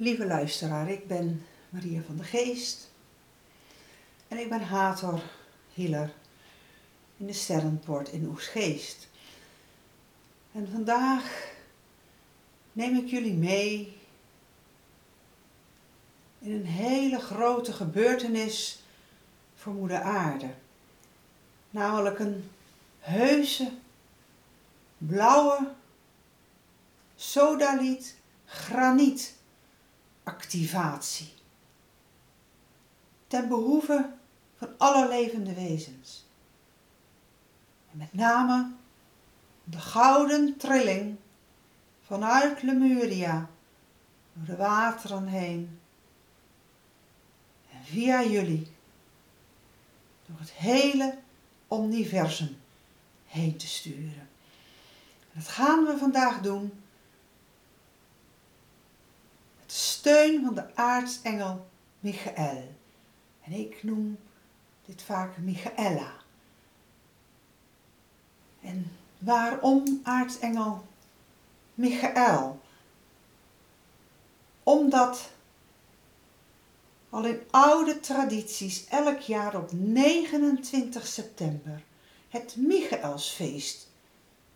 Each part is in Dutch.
Lieve luisteraar, ik ben Maria van de Geest en ik ben Hator Hiller in de Sterrenpoort in Oesgeest. En vandaag neem ik jullie mee in een hele grote gebeurtenis voor Moeder Aarde. Namelijk een heuse, blauwe, sodaliet, graniet activatie. Ten behoeve van alle levende wezens. En met name de gouden trilling vanuit Lemuria door de wateren heen. En via jullie door het hele universum heen te sturen. En dat gaan we vandaag doen steun van de aartsengel Michael. En ik noem dit vaak Michaela. En waarom aartsengel Michael? Omdat al in oude tradities elk jaar op 29 september het Michaelsfeest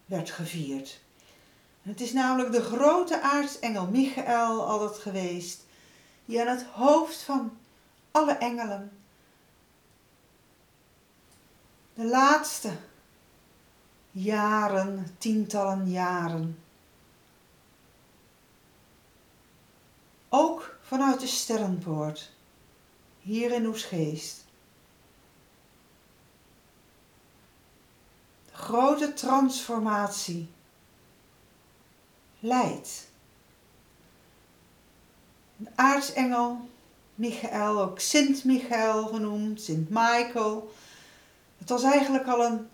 werd gevierd. Het is namelijk de grote aartsengel Michael altijd geweest, die aan het hoofd van alle engelen de laatste jaren, tientallen jaren, ook vanuit de sterrenpoort, hier in Oesgeest, de grote transformatie leidt. Een aartsengel, Michael, ook Sint Michael genoemd, Sint Michael. Het was eigenlijk al een,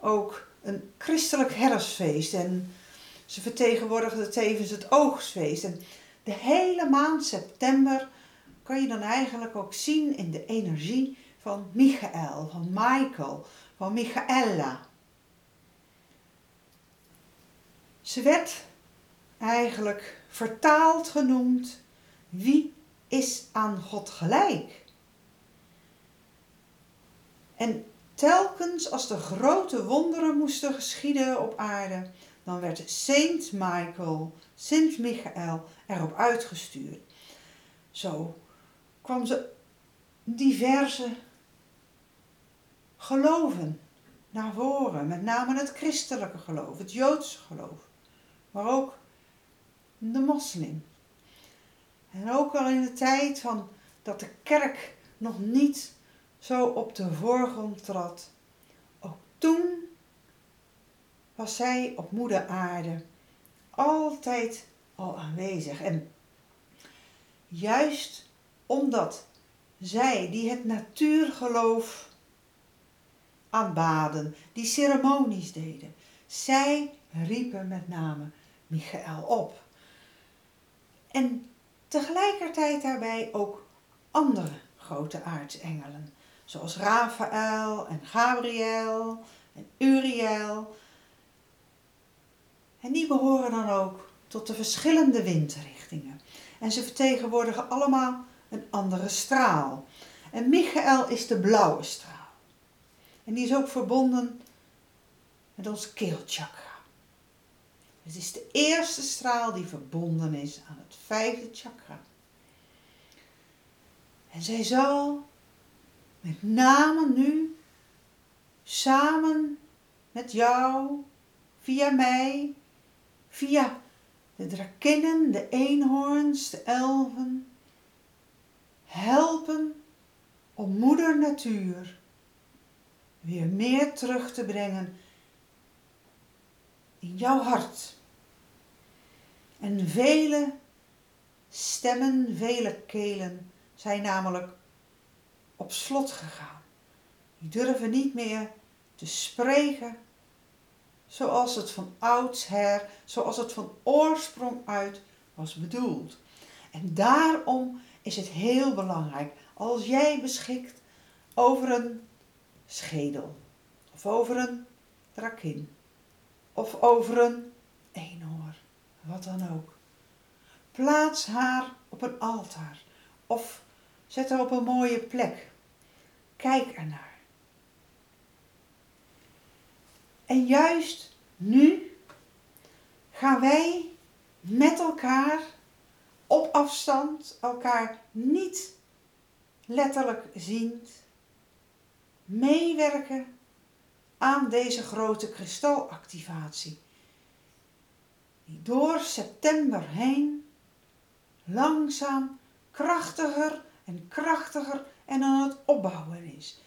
ook een christelijk herfstfeest en ze vertegenwoordigde tevens het oogstfeest. En de hele maand september kan je dan eigenlijk ook zien in de energie van Michael, van Michael, van Michaela. Ze werd eigenlijk vertaald genoemd, wie is aan God gelijk? En telkens als de grote wonderen moesten geschieden op aarde, dan werd Sint Michael, Sint Michael erop uitgestuurd. Zo kwam ze diverse geloven naar voren, met name het christelijke geloof, het joodse geloof, maar ook de moslim. En ook al in de tijd van dat de kerk nog niet zo op de voorgrond trad, ook toen was zij op moeder aarde altijd al aanwezig. En juist omdat zij die het natuurgeloof aanbaden, die ceremonies deden, zij riepen met name Michael op. En tegelijkertijd daarbij ook andere grote aartsengelen, zoals Raphaël en Gabriel en Uriel. En die behoren dan ook tot de verschillende windrichtingen. En ze vertegenwoordigen allemaal een andere straal. En Michael is de blauwe straal. En die is ook verbonden met ons keelchakra. Het is de eerste straal die verbonden is aan het vijfde chakra. En zij zal met name nu samen met jou, via mij, via de drakinnen, de eenhoorns, de elfen, helpen om moeder natuur weer meer terug te brengen in jouw hart. En vele stemmen, vele kelen zijn namelijk op slot gegaan. Die durven niet meer te spreken zoals het van oudsher, zoals het van oorsprong uit was bedoeld. En daarom is het heel belangrijk als jij beschikt over een schedel, of over een drakin, of over een eenhoorn wat dan ook. Plaats haar op een altaar of zet er op een mooie plek. Kijk ernaar. En juist nu gaan wij met elkaar op afstand, elkaar niet letterlijk ziend, meewerken aan deze grote kristalactivatie. Die door september heen langzaam krachtiger en krachtiger en aan het opbouwen is.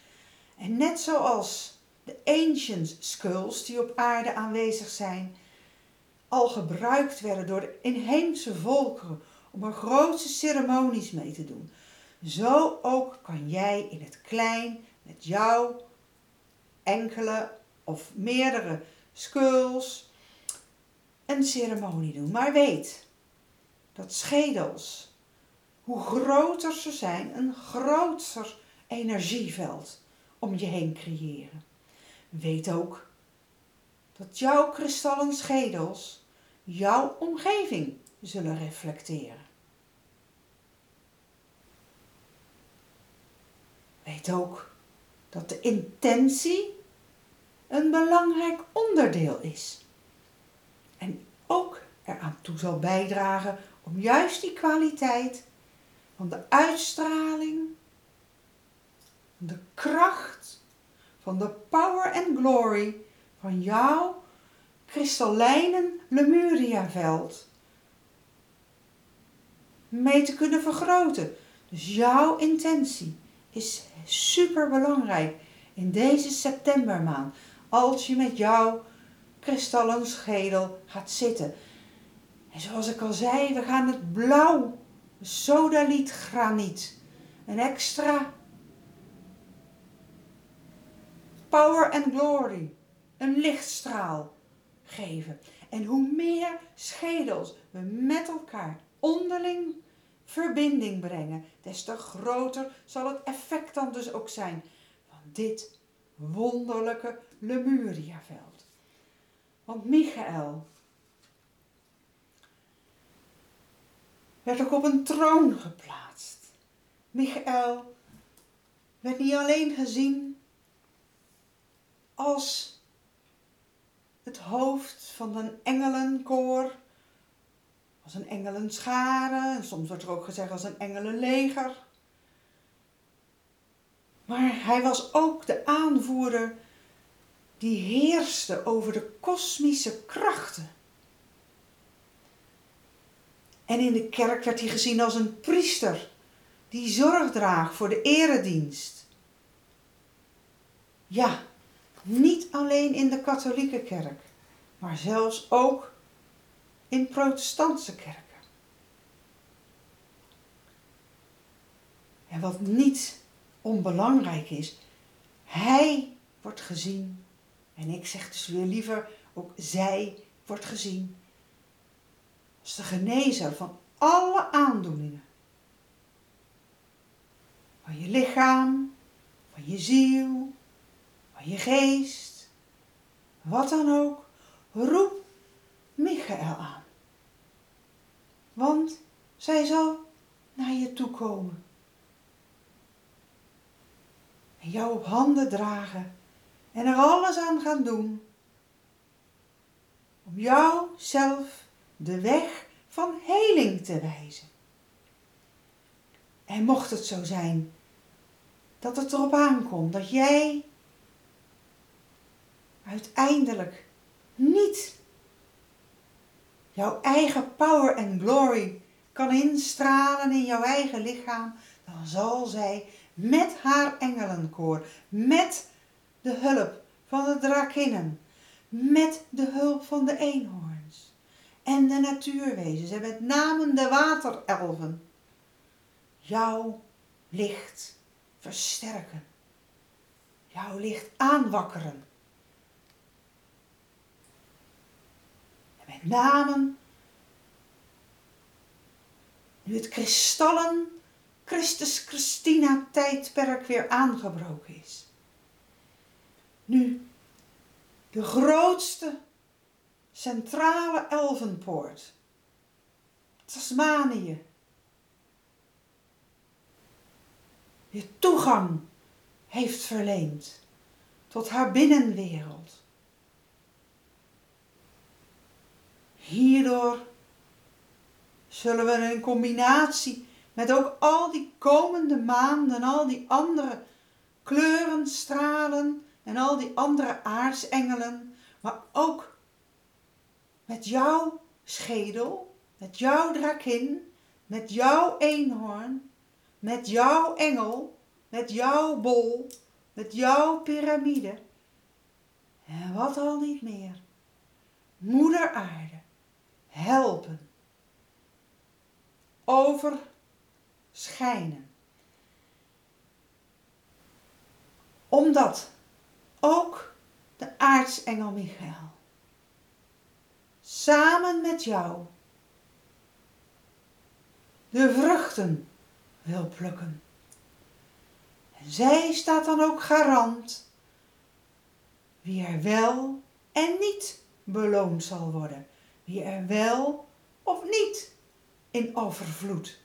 En net zoals de ancient skulls die op aarde aanwezig zijn, al gebruikt werden door de inheemse volkeren om er grootse ceremonies mee te doen. Zo ook kan jij in het klein met jouw enkele of meerdere skulls een ceremonie doen. Maar weet dat schedels, hoe groter ze zijn, een groter energieveld om je heen creëren. Weet ook dat jouw kristallen schedels jouw omgeving zullen reflecteren. Weet ook dat de intentie een belangrijk onderdeel is. En ook eraan toe zal bijdragen om juist die kwaliteit van de uitstraling, de kracht, van de power and glory van jouw kristallijnen Lemuria-veld mee te kunnen vergroten. Dus jouw intentie is super belangrijk in deze septembermaand. Als je met jouw kristallen schedel gaat zitten. En zoals ik al zei, we gaan het blauw sodaliet graniet. Een extra power and glory. Een lichtstraal geven. En hoe meer schedels we met elkaar onderling verbinding brengen, des te groter zal het effect dan dus ook zijn van dit wonderlijke Lemuria-veld. Michael werd ook op een troon geplaatst. Michael werd niet alleen gezien als het hoofd van een engelenkoor, als een engelenschare, en soms wordt er ook gezegd als een engelenleger. Maar hij was ook de aanvoerder die heerste over de kosmische krachten. En in de kerk werd hij gezien als een priester die zorg draagt voor de eredienst. Ja, niet alleen in de katholieke kerk, maar zelfs ook in protestantse kerken. En wat niet onbelangrijk is, hij wordt gezien, en ik zeg dus weer liever ook zij wordt gezien, als de genezer van alle aandoeningen. Van je lichaam, van je ziel, je geest, wat dan ook, roep Michael aan. Want zij zal naar je toe komen. En jou op handen dragen en er alles aan gaan doen. Om jou zelf de weg van heling te wijzen. En mocht het zo zijn dat het erop aankomt dat jij uiteindelijk niet jouw eigen power en glory kan instralen in jouw eigen lichaam, dan zal zij met haar engelenkoor, met de hulp van de drakinnen, met de hulp van de eenhoorns en de natuurwezens en met name de waterelven, jouw licht versterken, jouw licht aanwakkeren namen. Nu het kristallen Christus Christina tijdperk weer aangebroken is. Nu de grootste centrale elfenpoort. Tasmanië. Je toegang heeft verleend tot haar binnenwereld. Hierdoor zullen we in combinatie met ook al die komende maanden, al die andere kleuren, stralen, en al die andere aardsengelen, maar ook met jouw schedel, met jouw drakin, met jouw eenhoorn, met jouw engel, met jouw bol, met jouw piramide. En wat al niet meer. Moeder aarde, helpen, overschijnen. Omdat ook de aartsengel Michael samen met jou de vruchten wil plukken. En zij staat dan ook garant wie er wel en niet beloond zal worden, wie er wel of niet in overvloed.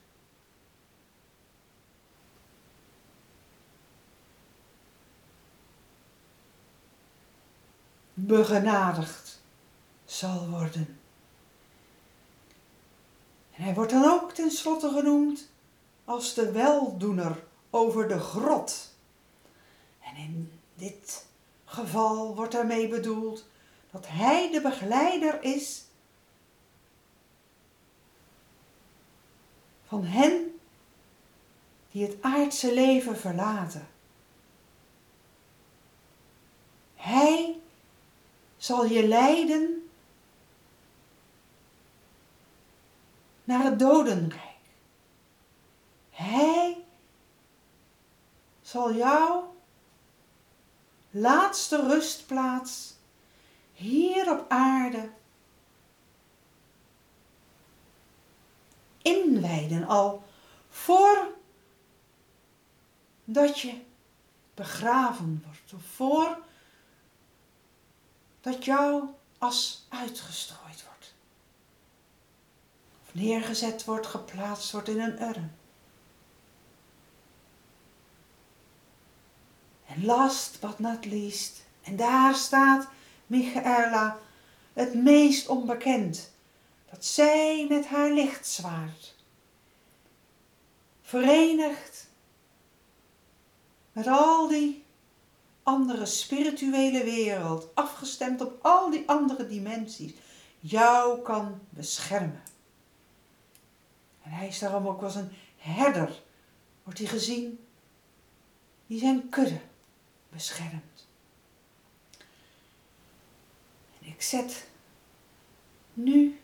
Begenadigd zal worden. En hij wordt dan ook tenslotte genoemd als de weldoener over de grot. En in dit geval wordt daarmee bedoeld dat hij de begeleider is van hen die het aardse leven verlaten. Hij zal je leiden naar het dodenrijk. Hij zal jouw laatste rustplaats hier op aarde inwijden al voor dat je begraven wordt of voor dat jouw as uitgestrooid wordt. Of neergezet wordt, geplaatst wordt in een urn. En last but not least, en daar staat Michaela het meest onbekend, dat zij met haar lichtzwaard, verenigd met al die andere spirituele wereld, afgestemd op al die andere dimensies, jou kan beschermen. En hij is daarom ook als een herder, wordt hij gezien, die zijn kudde beschermt. En ik zet nu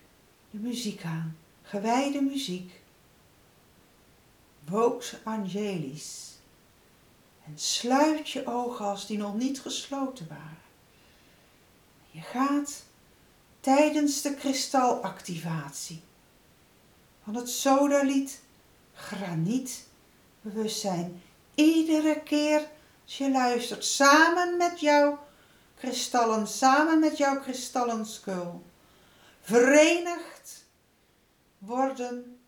de muziek aan, gewijde muziek, Vox Angelis. En sluit je ogen als die nog niet gesloten waren. Je gaat tijdens de kristalactivatie van het sodalied graniet bewustzijn iedere keer als je luistert samen met jouw kristallen, samen met jouw kristallenskul, verenigd worden,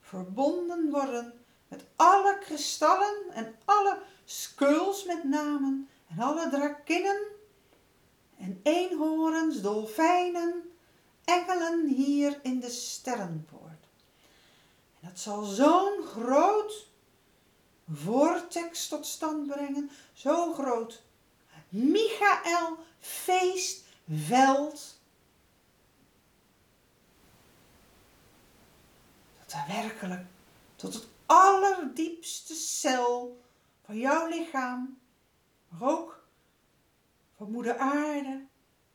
verbonden worden met alle kristallen en alle skulls met namen en alle drakinnen en eenhoorns, dolfijnen, engelen hier in de sterrenpoort. En dat zal zo'n groot vortex tot stand brengen, zo groot Michael feestveld, dat er werkelijk tot het allerdiepste cel van jouw lichaam, maar ook van moeder aarde,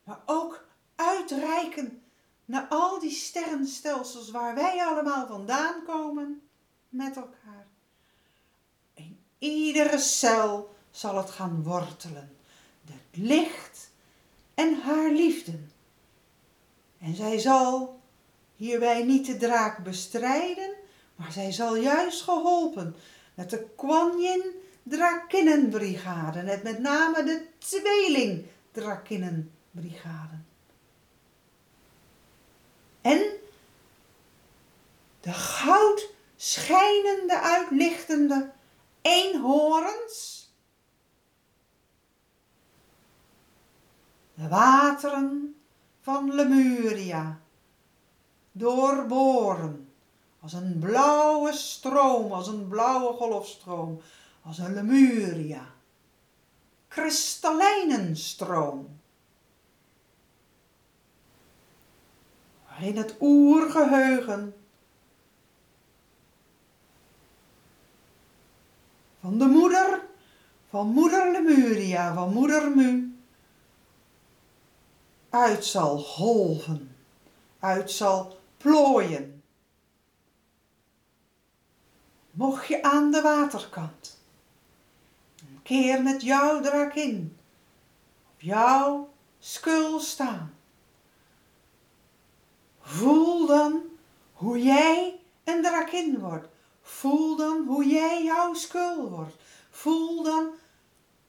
maar ook uitreiken naar al die sterrenstelsels waar wij allemaal vandaan komen met elkaar. In iedere cel zal het gaan wortelen, het licht en haar liefde. En zij zal hierbij niet de draak bestrijden, maar zij zal juist geholpen met de Kwanyin Drakinnenbrigade. Net met name de tweeling Drakinnenbrigade. En de goud schijnende, uitlichtende eenhoorns. De wateren van Lemuria doorboren als een blauwe stroom, als een blauwe golfstroom, als een Lemuria. Kristallijnen stroom. Waarin het oergeheugen van de moeder, van moeder Lemuria, van moeder Mu, uit zal golven, uit zal plooien. Mocht je aan de waterkant keer met jouw drakin op jouw skul staan, voel dan hoe jij een drakin wordt Voel dan hoe jij jouw skul wordt. Voel dan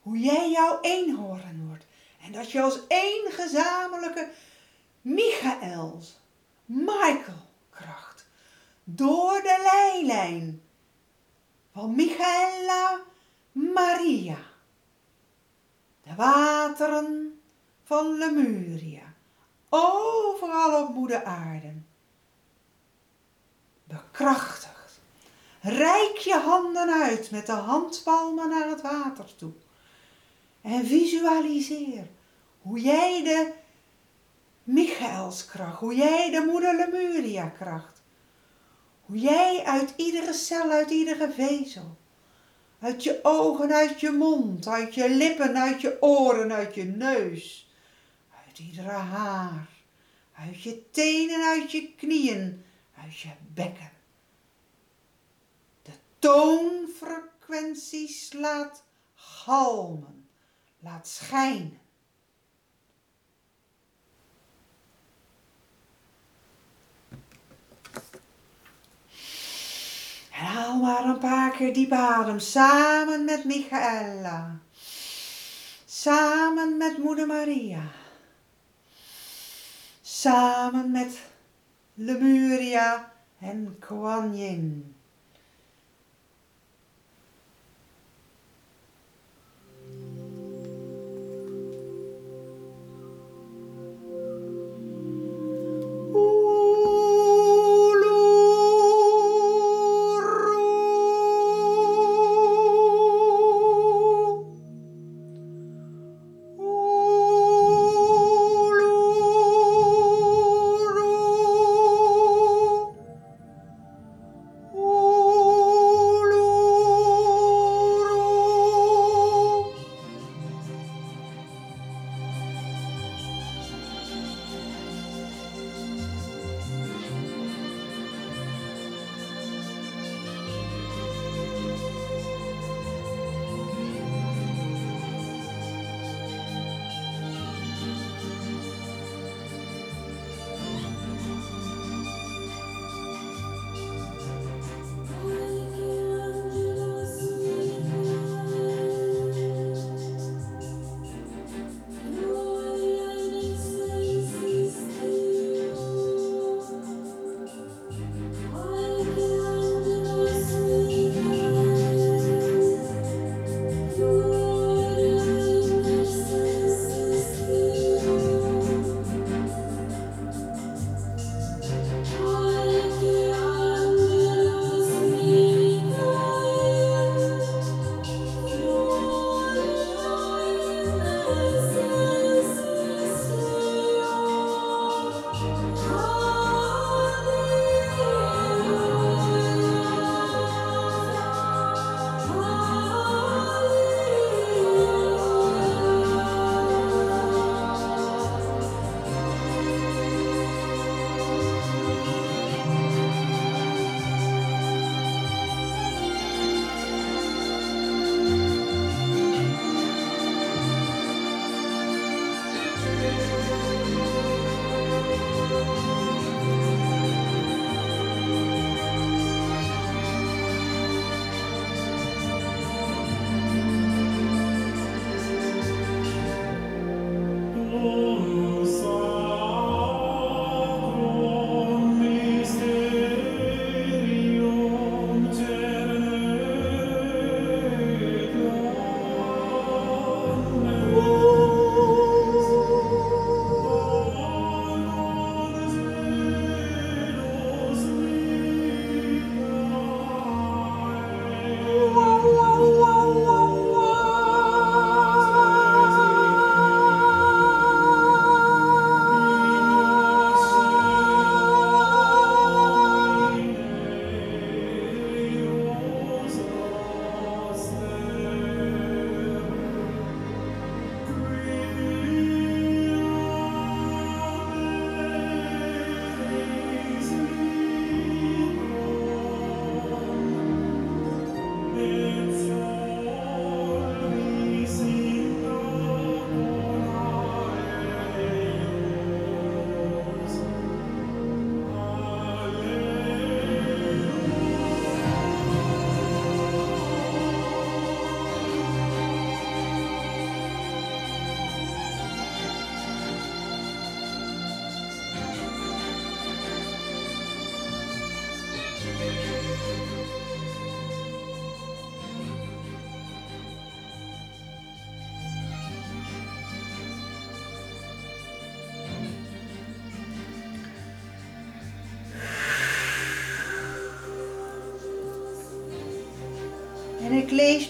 hoe jij jouw eenhoorn wordt. En dat je als één gezamenlijke Michaels, Michael kracht door de leilijn van Michaela Maria, de wateren van Lemuria, overal op moeder aarde, bekrachtig Rijk je handen uit met de handpalmen naar het water toe. En visualiseer hoe jij de Michaelskracht, hoe jij de moeder Lemuria kracht, hoe jij uit iedere cel, uit iedere vezel, uit je ogen, uit je mond, uit je lippen, uit je oren, uit je neus, uit iedere haar, uit je tenen, uit je knieën, uit je bekken. Toonfrequenties laat galmen, laat schijnen. En haal maar een paar keer diep adem samen met Michaela. Samen met Moeder Maria. Samen met Lemuria en Kuan Yin.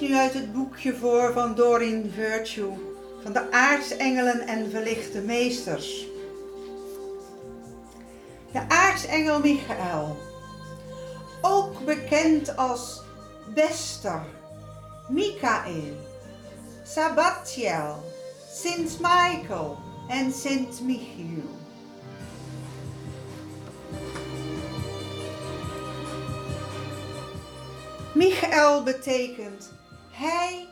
Nu uit het boekje voor van Doreen Virtue van de aartsengelen en verlichte meesters. De aartsengel Michael, ook bekend als Bester, Michael, Sabatiel, Sint Michael en Sint Michiel. Michael betekent hij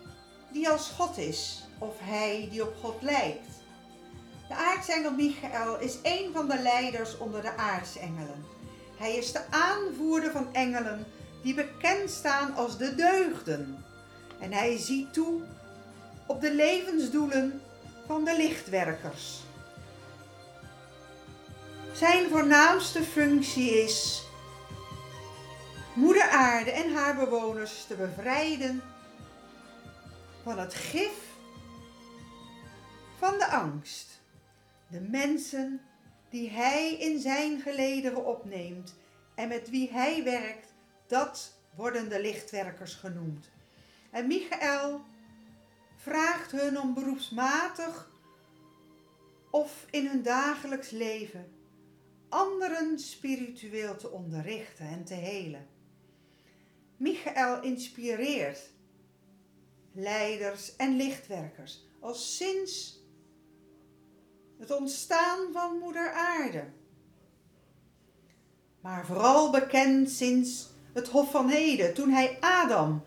die als God is of hij die op God lijkt. De aartsengel Michael is een van de leiders onder de aartsengelen. Hij is de aanvoerder van engelen die bekend staan als de deugden. En hij ziet toe op de levensdoelen van de lichtwerkers. Zijn voornaamste functie is Moeder Aarde en haar bewoners te bevrijden van het gif van de angst. De mensen die hij in zijn gelederen opneemt en met wie hij werkt, dat worden de lichtwerkers genoemd. En Michael vraagt hun om beroepsmatig of in hun dagelijks leven anderen spiritueel te onderrichten en te helen. Michael inspireert leiders en lichtwerkers al sinds het ontstaan van Moeder Aarde. Maar vooral bekend sinds het Hof van Heden, toen hij Adam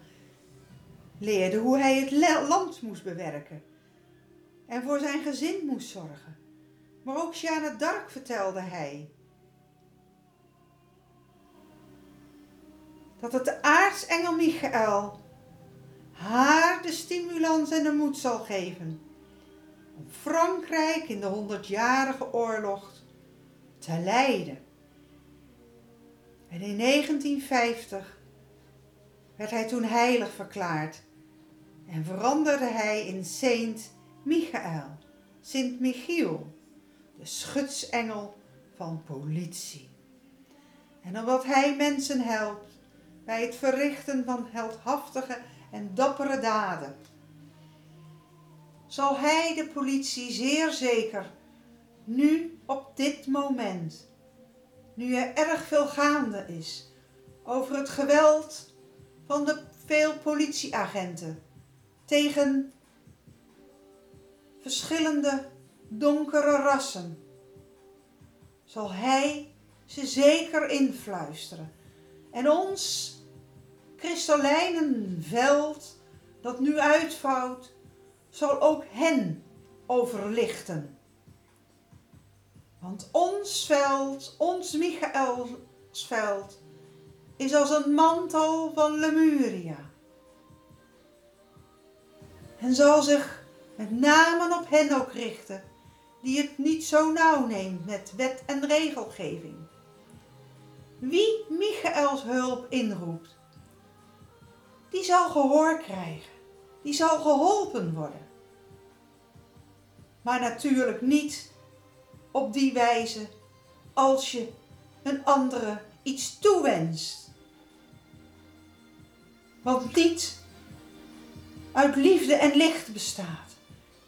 leerde hoe hij het land moest bewerken en voor zijn gezin moest zorgen. Maar ook Jeanne d'Arc vertelde hij dat het de aartsengel Michael haar de stimulans en de moed zal geven om Frankrijk in de honderdjarige oorlog te leiden. En in 1950 werd hij toen heilig verklaard en veranderde hij in Saint Michael, Sint Michiel, de schutsengel van politie. En omdat hij mensen helpt bij het verrichten van heldhaftige en dappere daden, zal hij de politie zeer zeker nu op dit moment, nu er erg veel gaande is over het geweld van de veel politieagenten tegen verschillende donkere rassen, zal hij ze zeker influisteren en ons kristallijnen veld dat nu uitvouwt, zal ook hen overlichten. Want ons veld, ons Michaelsveld, is als een mantel van Lemuria. En zal zich met name op hen ook richten, die het niet zo nauw neemt met wet en regelgeving. Wie Michaels hulp inroept, die zal gehoor krijgen. Die zal geholpen worden. Maar natuurlijk niet op die wijze als je een andere iets toewenst. Want niet uit liefde en licht bestaat.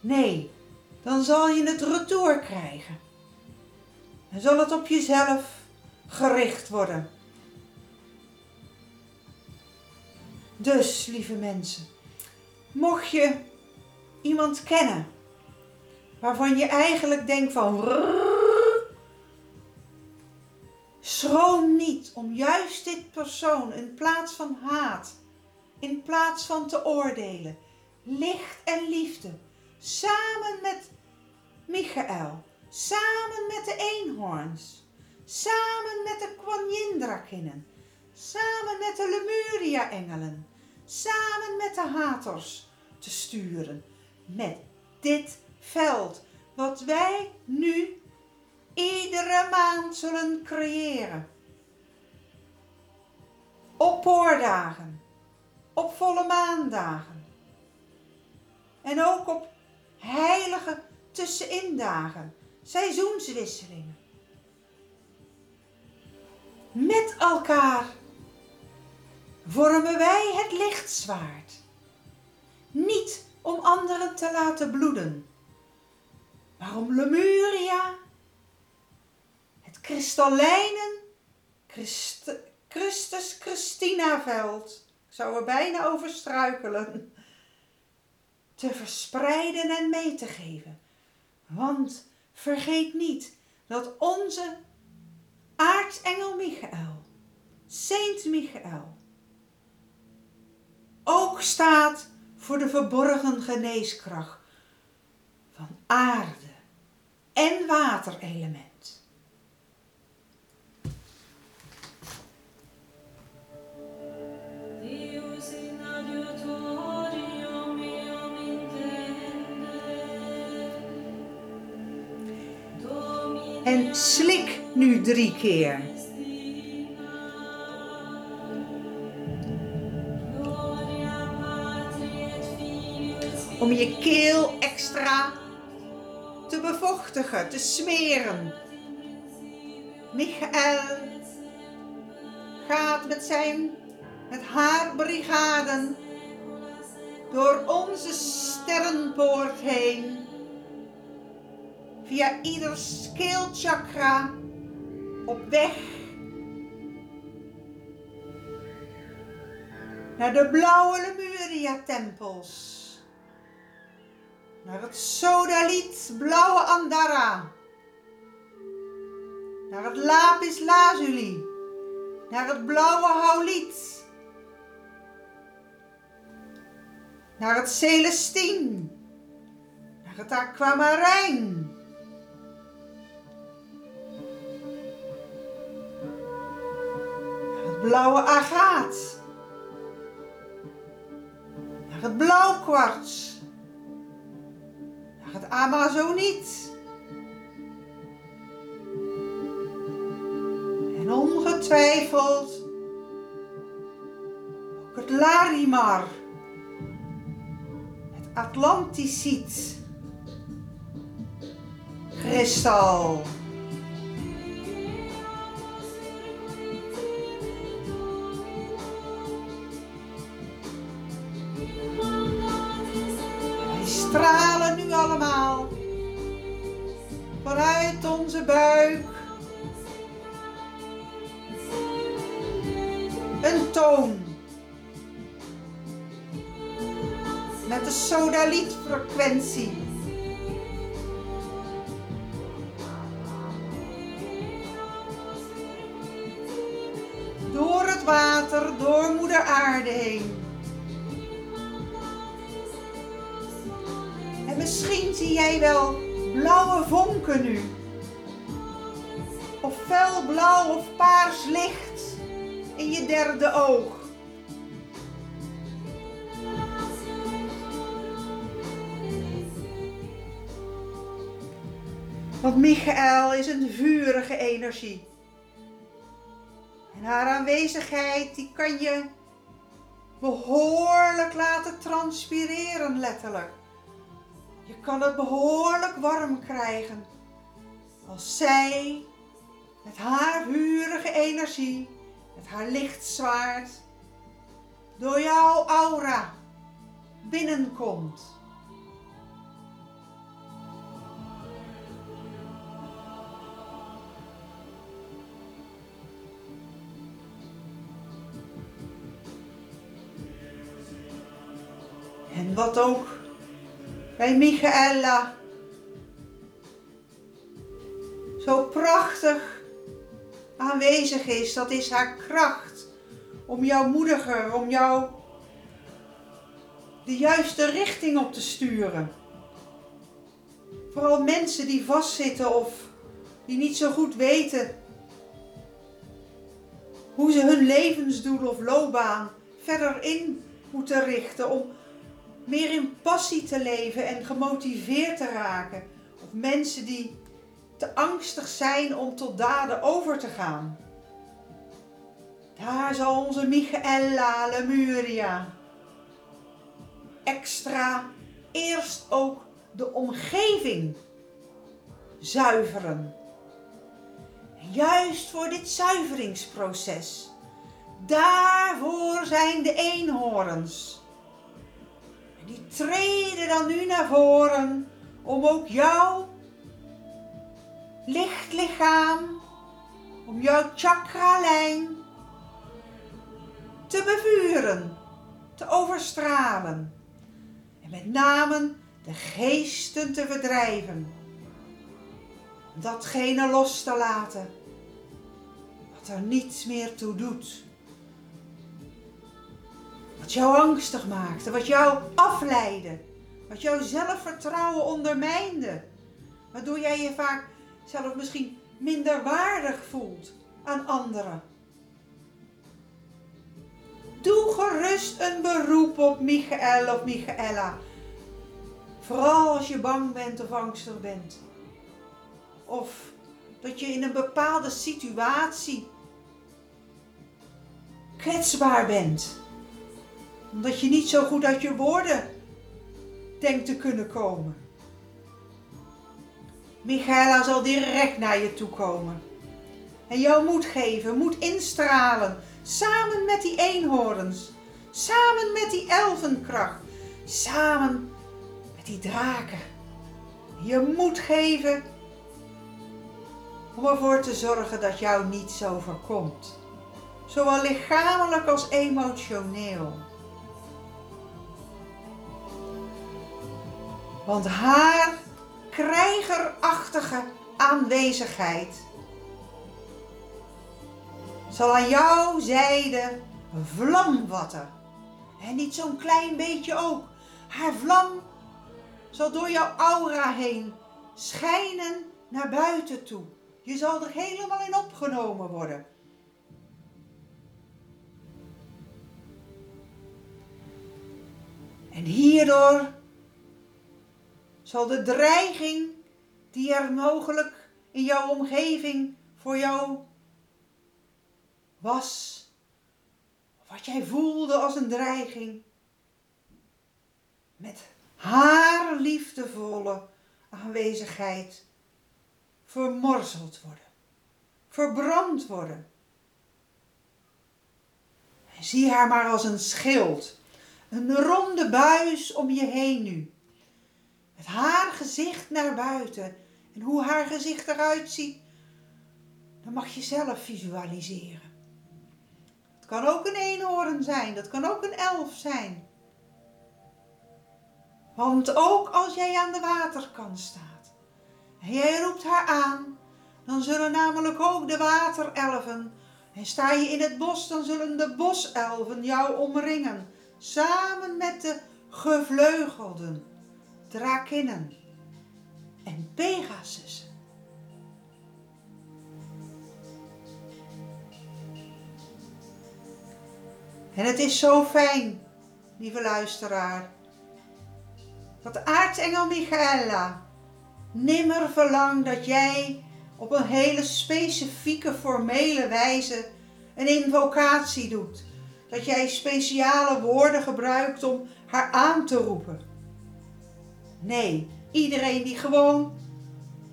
Nee, dan zal je het retour krijgen. En zal het op jezelf gericht worden. Dus, lieve mensen, mocht je iemand kennen waarvan je eigenlijk denkt van schroom niet om juist dit persoon in plaats van haat, in plaats van te oordelen, licht en liefde, samen met Michael, samen met de eenhoorns, samen met de Kwanjindrakinnen, samen met de Lemuria-engelen, samen met de haters te sturen. Met dit veld wat wij nu iedere maand zullen creëren. Op poordagen, op volle maandagen en ook op heilige tussenindagen, seizoenswisselingen. Met elkaar vormen wij het lichtzwaard. Niet om anderen te laten bloeden, maar om Lemuria, het kristallijnen Christ, Christus Christina veld, zou er bijna over struikelen, te verspreiden en mee te geven. Want vergeet niet dat onze aartsengel Michael, Saint Michael, ook staat voor de verborgen geneeskracht van aarde en waterelement. En slik nu drie keer. Om je keel extra te bevochtigen, te smeren. Michael gaat met zijn, met haar brigaden door onze sterrenpoort heen. Via ieder keelchakra op weg naar de blauwe Lemuria-tempels. Naar het sodaliet blauwe Andara. Naar het lapis lazuli. Naar het blauwe hauliet. Naar het celestien. Naar het aquamarijn. Naar het blauwe agaat. Naar het blauwkwarts het Amazoniet. En ongetwijfeld ook het Larimar, het Atlanticiet, kristal. De sodalietfrequentie. Door het water, door moeder aarde heen. misschien zie jij wel blauwe vonken nu. Of felblauw of paars licht in je derde oog. Michael is een vurige energie. En haar aanwezigheid die kan je behoorlijk laten transpireren letterlijk. Je kan het behoorlijk warm krijgen als zij met haar vurige energie, met haar lichtzwaard, door jouw aura binnenkomt. Wat ook bij Michaela. Zo prachtig aanwezig is, dat is haar kracht om jou moediger, om jou de juiste richting op te sturen. Vooral mensen die vastzitten of die niet zo goed weten hoe ze hun levensdoel of loopbaan verder in moeten richten om meer in passie te leven en gemotiveerd te raken. Of mensen die te angstig zijn om tot daden over te gaan. Daar zal onze Michaela Lemuria extra eerst ook de omgeving zuiveren. juist voor dit zuiveringsproces, daarvoor voor zijn de eenhoorns. Die treden dan nu naar voren om ook jouw lichtlichaam, om jouw chakralijn te bevuren, te overstralen. En met name de geesten te verdrijven. Datgene los te laten wat er niets meer toe doet. Wat jou angstig maakte, wat jou afleidde, wat jouw zelfvertrouwen ondermijnde. Waardoor jij je vaak zelf misschien minder waardig voelt aan anderen. Doe gerust een beroep op Michael of Michaela. Vooral als je bang bent of angstig bent. Of dat je in een bepaalde situatie kwetsbaar bent. Omdat je niet zo goed uit je woorden denkt te kunnen komen. Michaela zal direct naar je toe komen. En jou moed geven, moed instralen. Samen met die eenhoorns. Samen met die elfenkracht. Samen met die draken. Je moed geven om ervoor te zorgen dat jou niets overkomt. Zowel lichamelijk als emotioneel. Want haar krijgerachtige aanwezigheid zal aan jouw zijde vlam vatten. En niet zo'n klein beetje ook. Haar vlam zal door jouw aura heen schijnen naar buiten toe. Je zal er helemaal in opgenomen worden. En hierdoor zal de dreiging die er mogelijk in jouw omgeving voor jou was, wat jij voelde als een dreiging, met haar liefdevolle aanwezigheid vermorzeld worden, verbrand worden. En zie haar maar als een schild, een ronde buis om je heen nu. Met haar gezicht naar buiten. En hoe haar gezicht eruit ziet, dan mag je zelf visualiseren. Het kan ook een eenhoorn zijn, dat kan ook een elf zijn. Want ook als jij aan de waterkant staat en jij roept haar aan, dan zullen namelijk ook de waterelfen. En sta je in het bos, dan zullen de boselfen jou omringen, samen met de gevleugelden drakinnen en Pegasus. En het is zo fijn, lieve luisteraar, dat aartsengel Michaela nimmer verlangt dat jij op een hele specifieke formele wijze een invocatie doet. Dat jij speciale woorden gebruikt om haar aan te roepen. Nee, iedereen die gewoon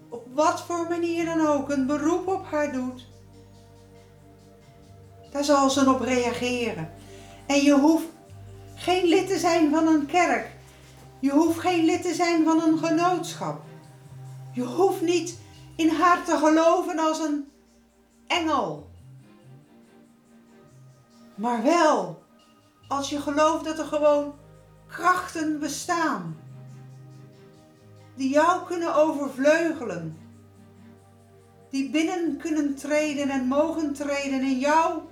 op wat voor manier dan ook een beroep op haar doet, daar zal ze op reageren. En je hoeft geen lid te zijn van een kerk. Je hoeft geen lid te zijn van een genootschap. Je hoeft niet in haar te geloven als een engel. Maar wel als je gelooft dat er gewoon krachten bestaan die jou kunnen overvleugelen. Die binnen kunnen treden en mogen treden in jouw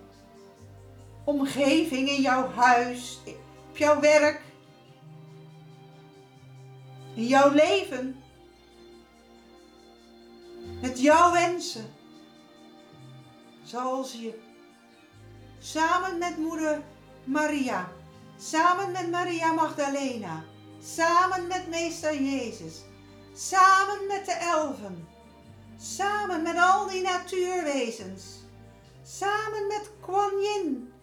omgeving, in jouw huis, op jouw werk, in jouw leven. Met jouw wensen. Zoals je samen met moeder Maria, samen met Maria Magdalena, samen met meester Jezus, Samen met de elfen. Samen met al die natuurwezens. Samen met Kuan Yin.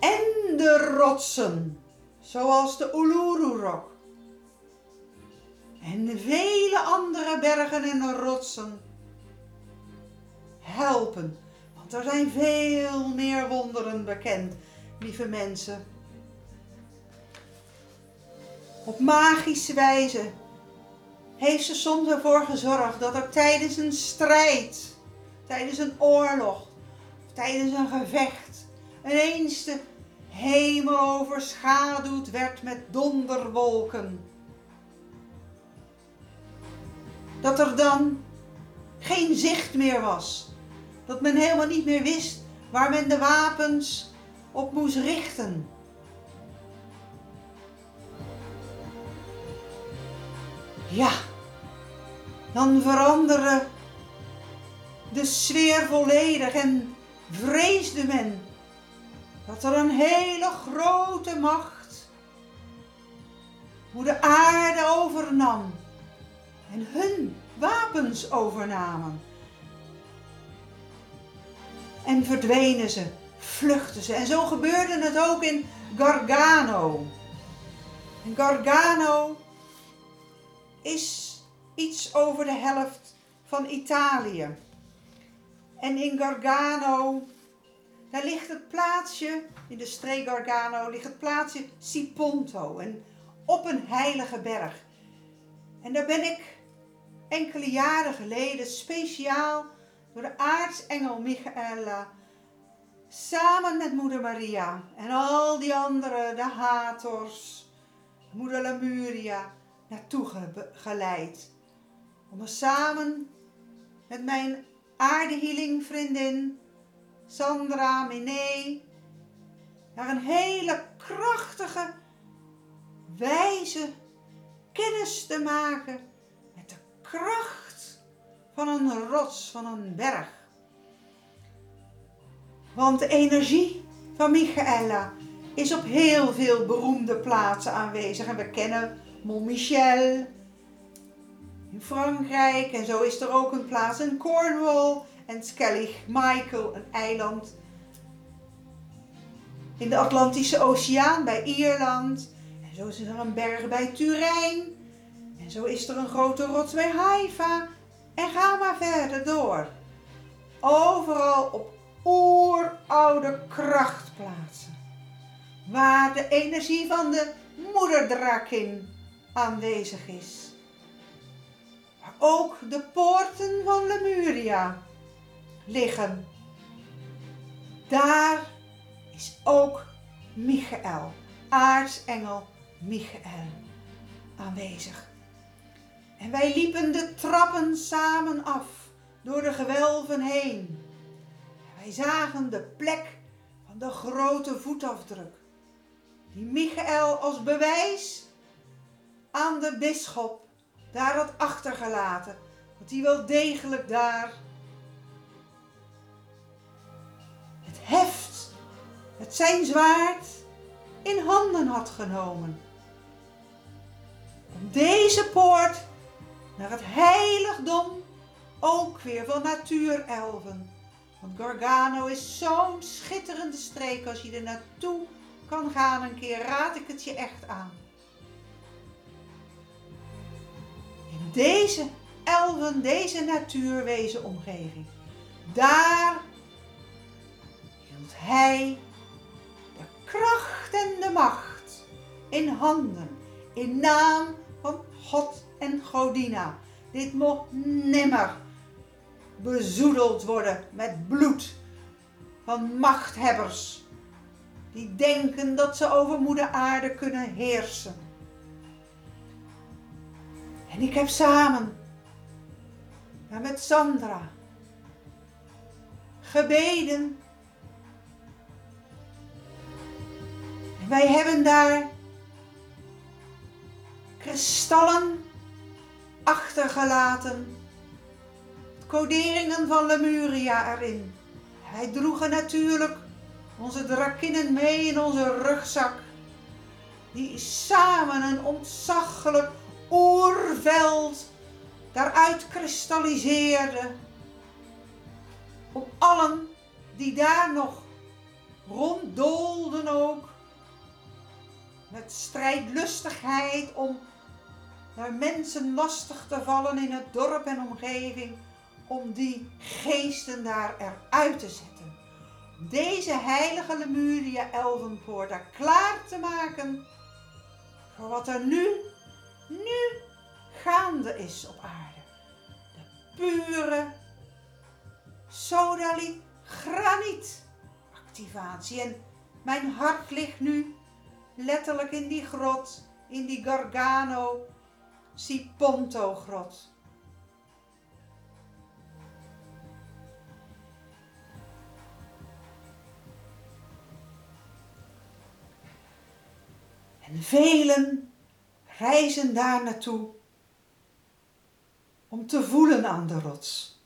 En de rotsen, zoals de Uluru-rok. En de vele andere bergen en rotsen helpen. Want er zijn veel meer wonderen bekend, lieve mensen. Op magische wijze heeft ze soms ervoor gezorgd dat er tijdens een strijd, tijdens een oorlog, tijdens een gevecht, ineens de hemel overschaduwd werd met donderwolken. Dat er dan geen zicht meer was. Dat men helemaal niet meer wist waar men de wapens op moest richten. Ja, dan veranderde de sfeer volledig en vreesde men dat er een hele grote macht de aarde overnam en hun wapens overnamen. En verdwenen ze, vluchtten ze. En zo gebeurde het ook in Gargano. En Gargano is iets over de helft van Italië. En in Gargano, daar ligt het plaatsje, in de streek Gargano, ligt het plaatsje Siponto. En op een heilige berg. En daar ben ik enkele jaren geleden speciaal door de aartsengel Michaela samen met moeder Maria en al die andere, de Hators, moeder Lamuria, naartoe geleid. Om samen met mijn aardehealing vriendin Sandra Miné naar een hele krachtige wijze kennis te maken met de kracht van een rots, van een berg. Want de energie van Michaela is op heel veel beroemde plaatsen aanwezig. En we kennen Montmichel in Frankrijk. En zo is er ook een plaats in Cornwall. En Skellig Michael, een eiland in de Atlantische Oceaan bij Ierland. En zo is er een berg bij Turijn. En zo is er een grote rots bij Haifa. En ga maar verder door. Overal op oeroude krachtplaatsen. Waar de energie van de moederdrakin aanwezig is. Maar ook de poorten van Lemuria liggen. Daar is ook Michael, aartsengel Michael, aanwezig. En wij liepen de trappen samen af door de gewelven heen. En wij zagen de plek van de grote voetafdruk, die Michael als bewijs aan de bisschop daar had achtergelaten. Dat hij wel degelijk daar het heft, het zijn zwaard, in handen had genomen. Om deze poort naar het heiligdom ook weer van natuurelven. Want Gargano is zo'n schitterende streek als je er naartoe kan gaan een keer, raad ik het je echt aan. Deze elven, deze natuurwezen omgeving. Daar hield hij de kracht en de macht in handen, in naam van God en Godina. Dit mocht nimmer bezoedeld worden met bloed van machthebbers die denken dat ze over moeder aarde kunnen heersen. En ik heb samen met Sandra gebeden. En wij hebben daar kristallen achtergelaten. Coderingen van Lemuria erin. Wij droegen natuurlijk onze drakinnen mee in onze rugzak. Die samen een ontzaglijk oerveld daaruit kristalliseerde. Op allen die daar nog ronddolden ook. Met strijdlustigheid om naar mensen lastig te vallen in het dorp en omgeving. Om die geesten daar eruit te zetten. deze heilige Lemuria Elvenpoort daar klaar te maken voor wat er nu, nu gaande is op aarde. De pure sodaliet graniet activatie. En mijn hart ligt nu letterlijk in die grot, in die Gargano Siponto grot. En velen reizen daar naartoe om te voelen aan de rots.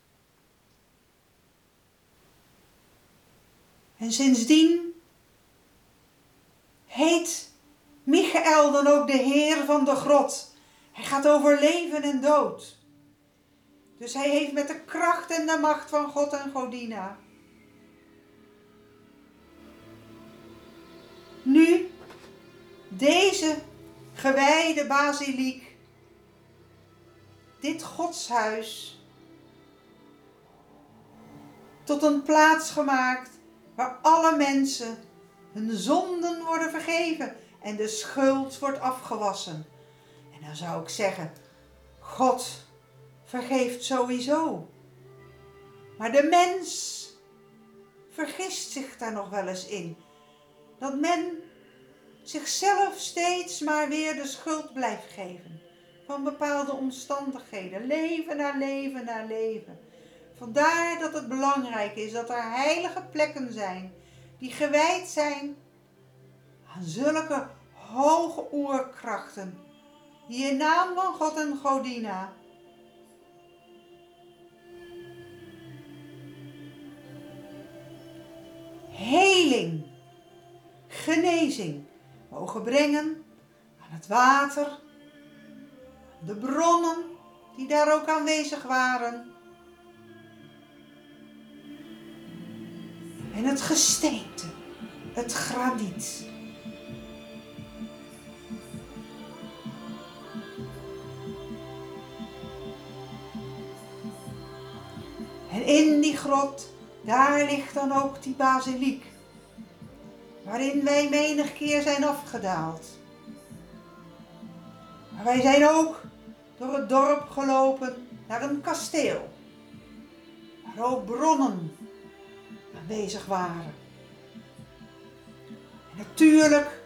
En sindsdien heet Michael dan ook de Heer van de grot. Hij gaat over leven en dood. Dus hij heeft met de kracht en de macht van God en Godina. Nu deze gewijde basiliek, dit godshuis, tot een plaats gemaakt waar alle mensen hun zonden worden vergeven en de schuld wordt afgewassen. En dan zou ik zeggen, God vergeeft sowieso. Maar de mens vergist zich daar nog wel eens in. Dat men zichzelf steeds maar weer de schuld blijft geven van bepaalde omstandigheden, leven na leven na leven. Vandaar dat het belangrijk is dat er heilige plekken zijn die gewijd zijn aan zulke hoge oerkrachten, die in naam van God en Godina heling, genezing mogen brengen aan het water, de bronnen die daar ook aanwezig waren. En het gesteente, het graniet. En in die grot, daar ligt dan ook die basiliek waarin wij menig keer zijn afgedaald. Maar wij zijn ook door het dorp gelopen naar een kasteel, waar ook bronnen aanwezig waren. En natuurlijk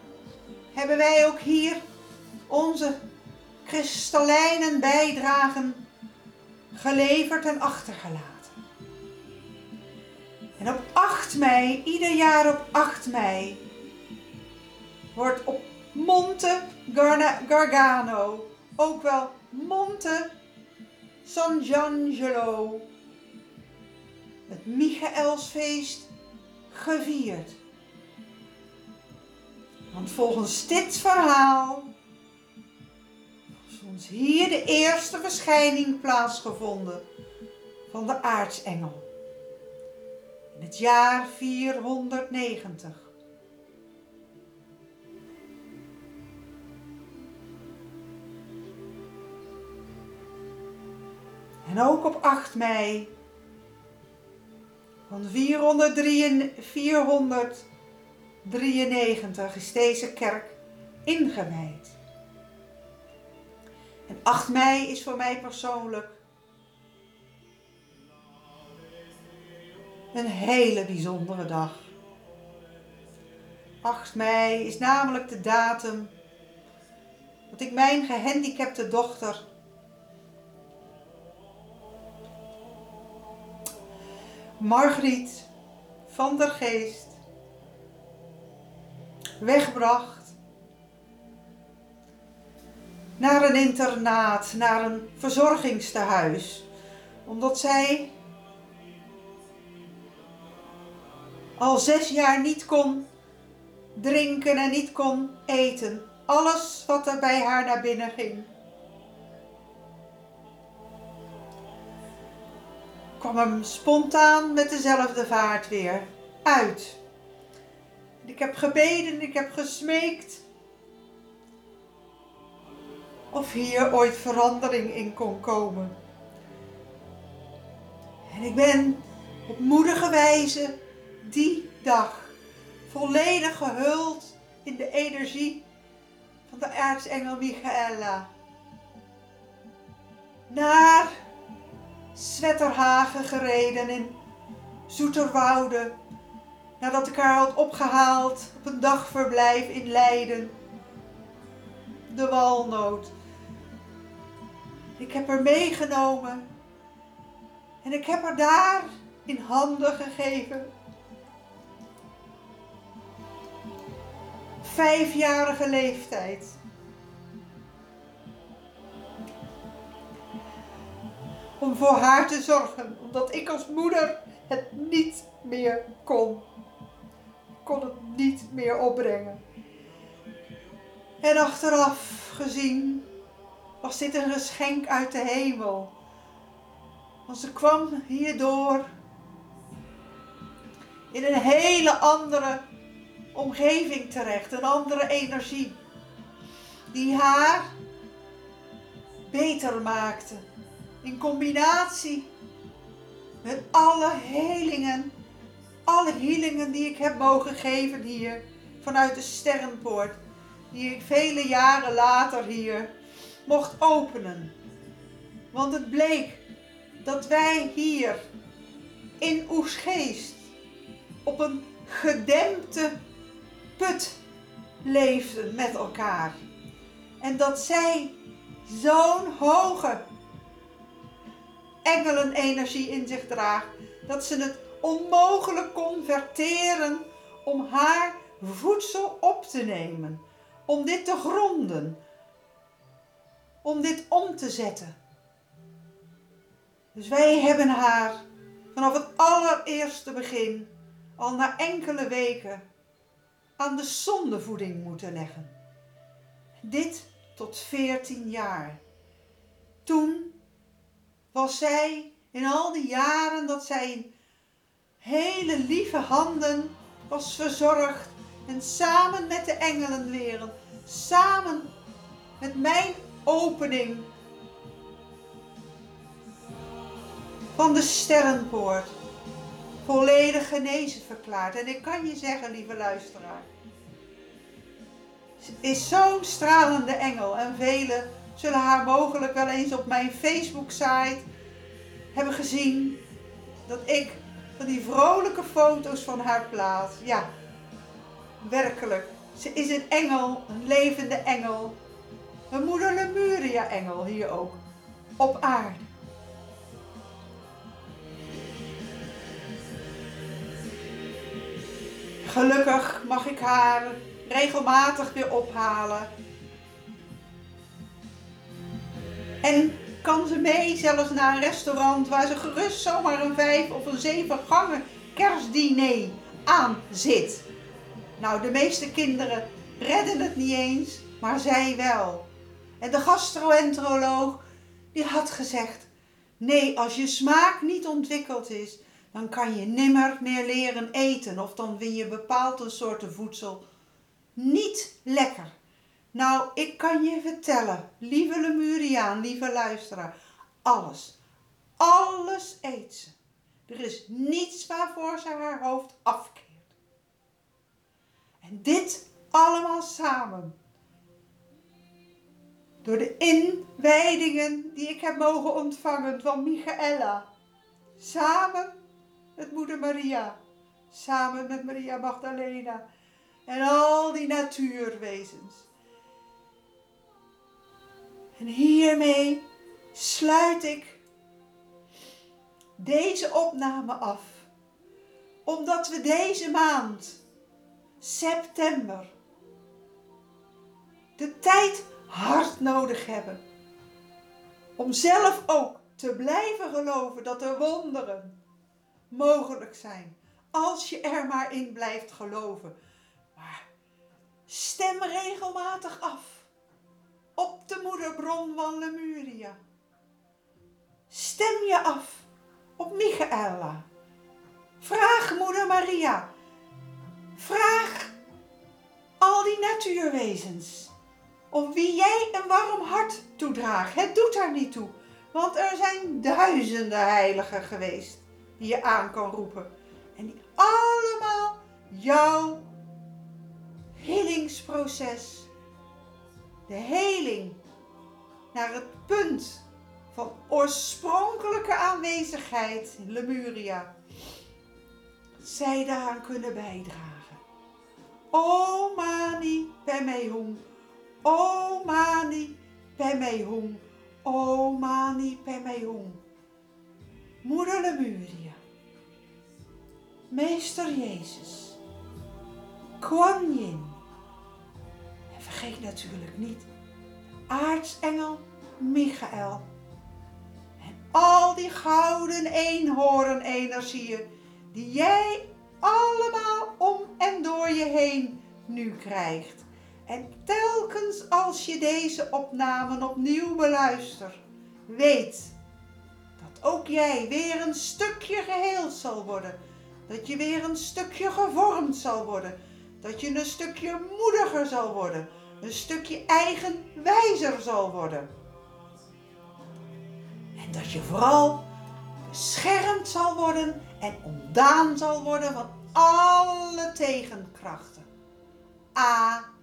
hebben wij ook hier onze kristallijnen bijdragen geleverd en achtergelaten. En op 8 mei, ieder jaar op 8 mei, wordt op Monte Gargano, ook wel Monte San Giangelo, het Michaelsfeest gevierd. Want volgens dit verhaal ons hier de eerste verschijning plaatsgevonden van de aartsengel in het jaar 490. En ook op 8 mei van 493 is deze kerk ingewijd. En 8 mei is voor mij persoonlijk Een hele bijzondere dag. 8 mei is namelijk de datum dat ik mijn gehandicapte dochter Margriet van der Geest wegbracht naar een internaat, naar een verzorgingstehuis, omdat zij al zes jaar niet kon drinken en niet kon eten. Alles wat er bij haar naar binnen ging. kwam hem spontaan met dezelfde vaart weer uit. Ik heb gebeden, ik heb gesmeekt of hier ooit verandering in kon komen. En ik ben op moedige wijze die dag, volledig gehuld in de energie van de aartsengel Michaela, naar Zwetterhagen gereden in Zoeterwoude, nadat ik haar had opgehaald op een dagverblijf in Leiden. De walnoot. Ik heb haar meegenomen en ik heb haar daar in handen gegeven. Vijfjarige leeftijd. Om voor haar te zorgen, omdat ik als moeder het niet meer kon. Ik kon het niet meer opbrengen. En achteraf gezien was dit een geschenk uit de hemel. Want ze kwam hierdoor in een hele andere omgeving terecht, een andere energie, die haar beter maakte. In combinatie met alle helingen, alle healingen die ik heb mogen geven hier vanuit de Sterrenpoort, die ik vele jaren later hier mocht openen. Want het bleek dat wij hier in Oesgeest op een gedempte put leefden met elkaar. En dat zij zo'n hoge engelenenergie in zich draagt, dat ze het onmogelijk kon verteren om haar voedsel op te nemen, om dit te gronden, om dit om te zetten. Dus wij hebben haar vanaf het allereerste begin, al na enkele weken, aan de zondevoeding moeten leggen. Dit tot 14 jaar. Toen was zij in al die jaren dat zij in hele lieve handen was verzorgd en samen met de engelenwereld, samen met mijn opening van de sterrenpoort, volledig genezen verklaard. En ik kan je zeggen, lieve luisteraar, ze is zo'n stralende engel en velen zullen haar mogelijk wel eens op mijn Facebook-site hebben gezien dat ik van die vrolijke foto's van haar plaats. Ja, werkelijk. Ze is een engel, een levende engel. Een moeder Lemuria-engel hier ook, op aarde. Gelukkig mag ik haar regelmatig weer ophalen En kan ze mee zelfs naar een restaurant waar ze gerust zomaar een vijf of een zeven gangen kerstdiner aan zit. Nou, de meeste kinderen redden het niet eens, maar zij wel. En de gastroenteroloog die had gezegd: nee, als je smaak niet ontwikkeld is, dan kan je nimmer meer leren eten of dan vind je bepaalde soorten voedsel niet lekker. Nou, ik kan je vertellen, lieve Lemuriaan, lieve luisteraar, alles, alles eet ze. Er is niets waarvoor ze haar hoofd afkeert. En dit allemaal samen. Door de inwijdingen die ik heb mogen ontvangen van Michaela. Samen met moeder Maria. Samen met Maria Magdalena. En al die natuurwezens. En hiermee sluit ik deze opname af. Omdat we deze maand, september, de tijd hard nodig hebben. Om zelf ook te blijven geloven dat er wonderen mogelijk zijn. Als je er maar in blijft geloven. Maar stem regelmatig af op de moederbron van Lemuria. Stem je af op Michaela. Vraag moeder Maria. Vraag al die natuurwezens om wie jij een warm hart toedraagt. Het doet daar niet toe, want er zijn duizenden heiligen geweest die je aan kan roepen. En die allemaal jouw helingsproces. De heling naar het punt van oorspronkelijke aanwezigheid in Lemuria. Zij daaraan kunnen bijdragen. O mani hum. O mani padme. O mani. Moeder Lemuria. Meester Jezus. Kuan Yin. En vergeet natuurlijk niet aartsengel Michael. En al die gouden eenhoorn-energieën die jij allemaal om en door je heen nu krijgt. En telkens als je deze opnamen opnieuw beluistert, weet dat ook jij weer een stukje geheeld zal worden. Dat je weer een stukje gevormd zal worden. Dat je een stukje moediger zal worden. Een stukje eigenwijzer zal worden. En dat je vooral beschermd zal worden en ontdaan zal worden van alle tegenkrachten. Amen.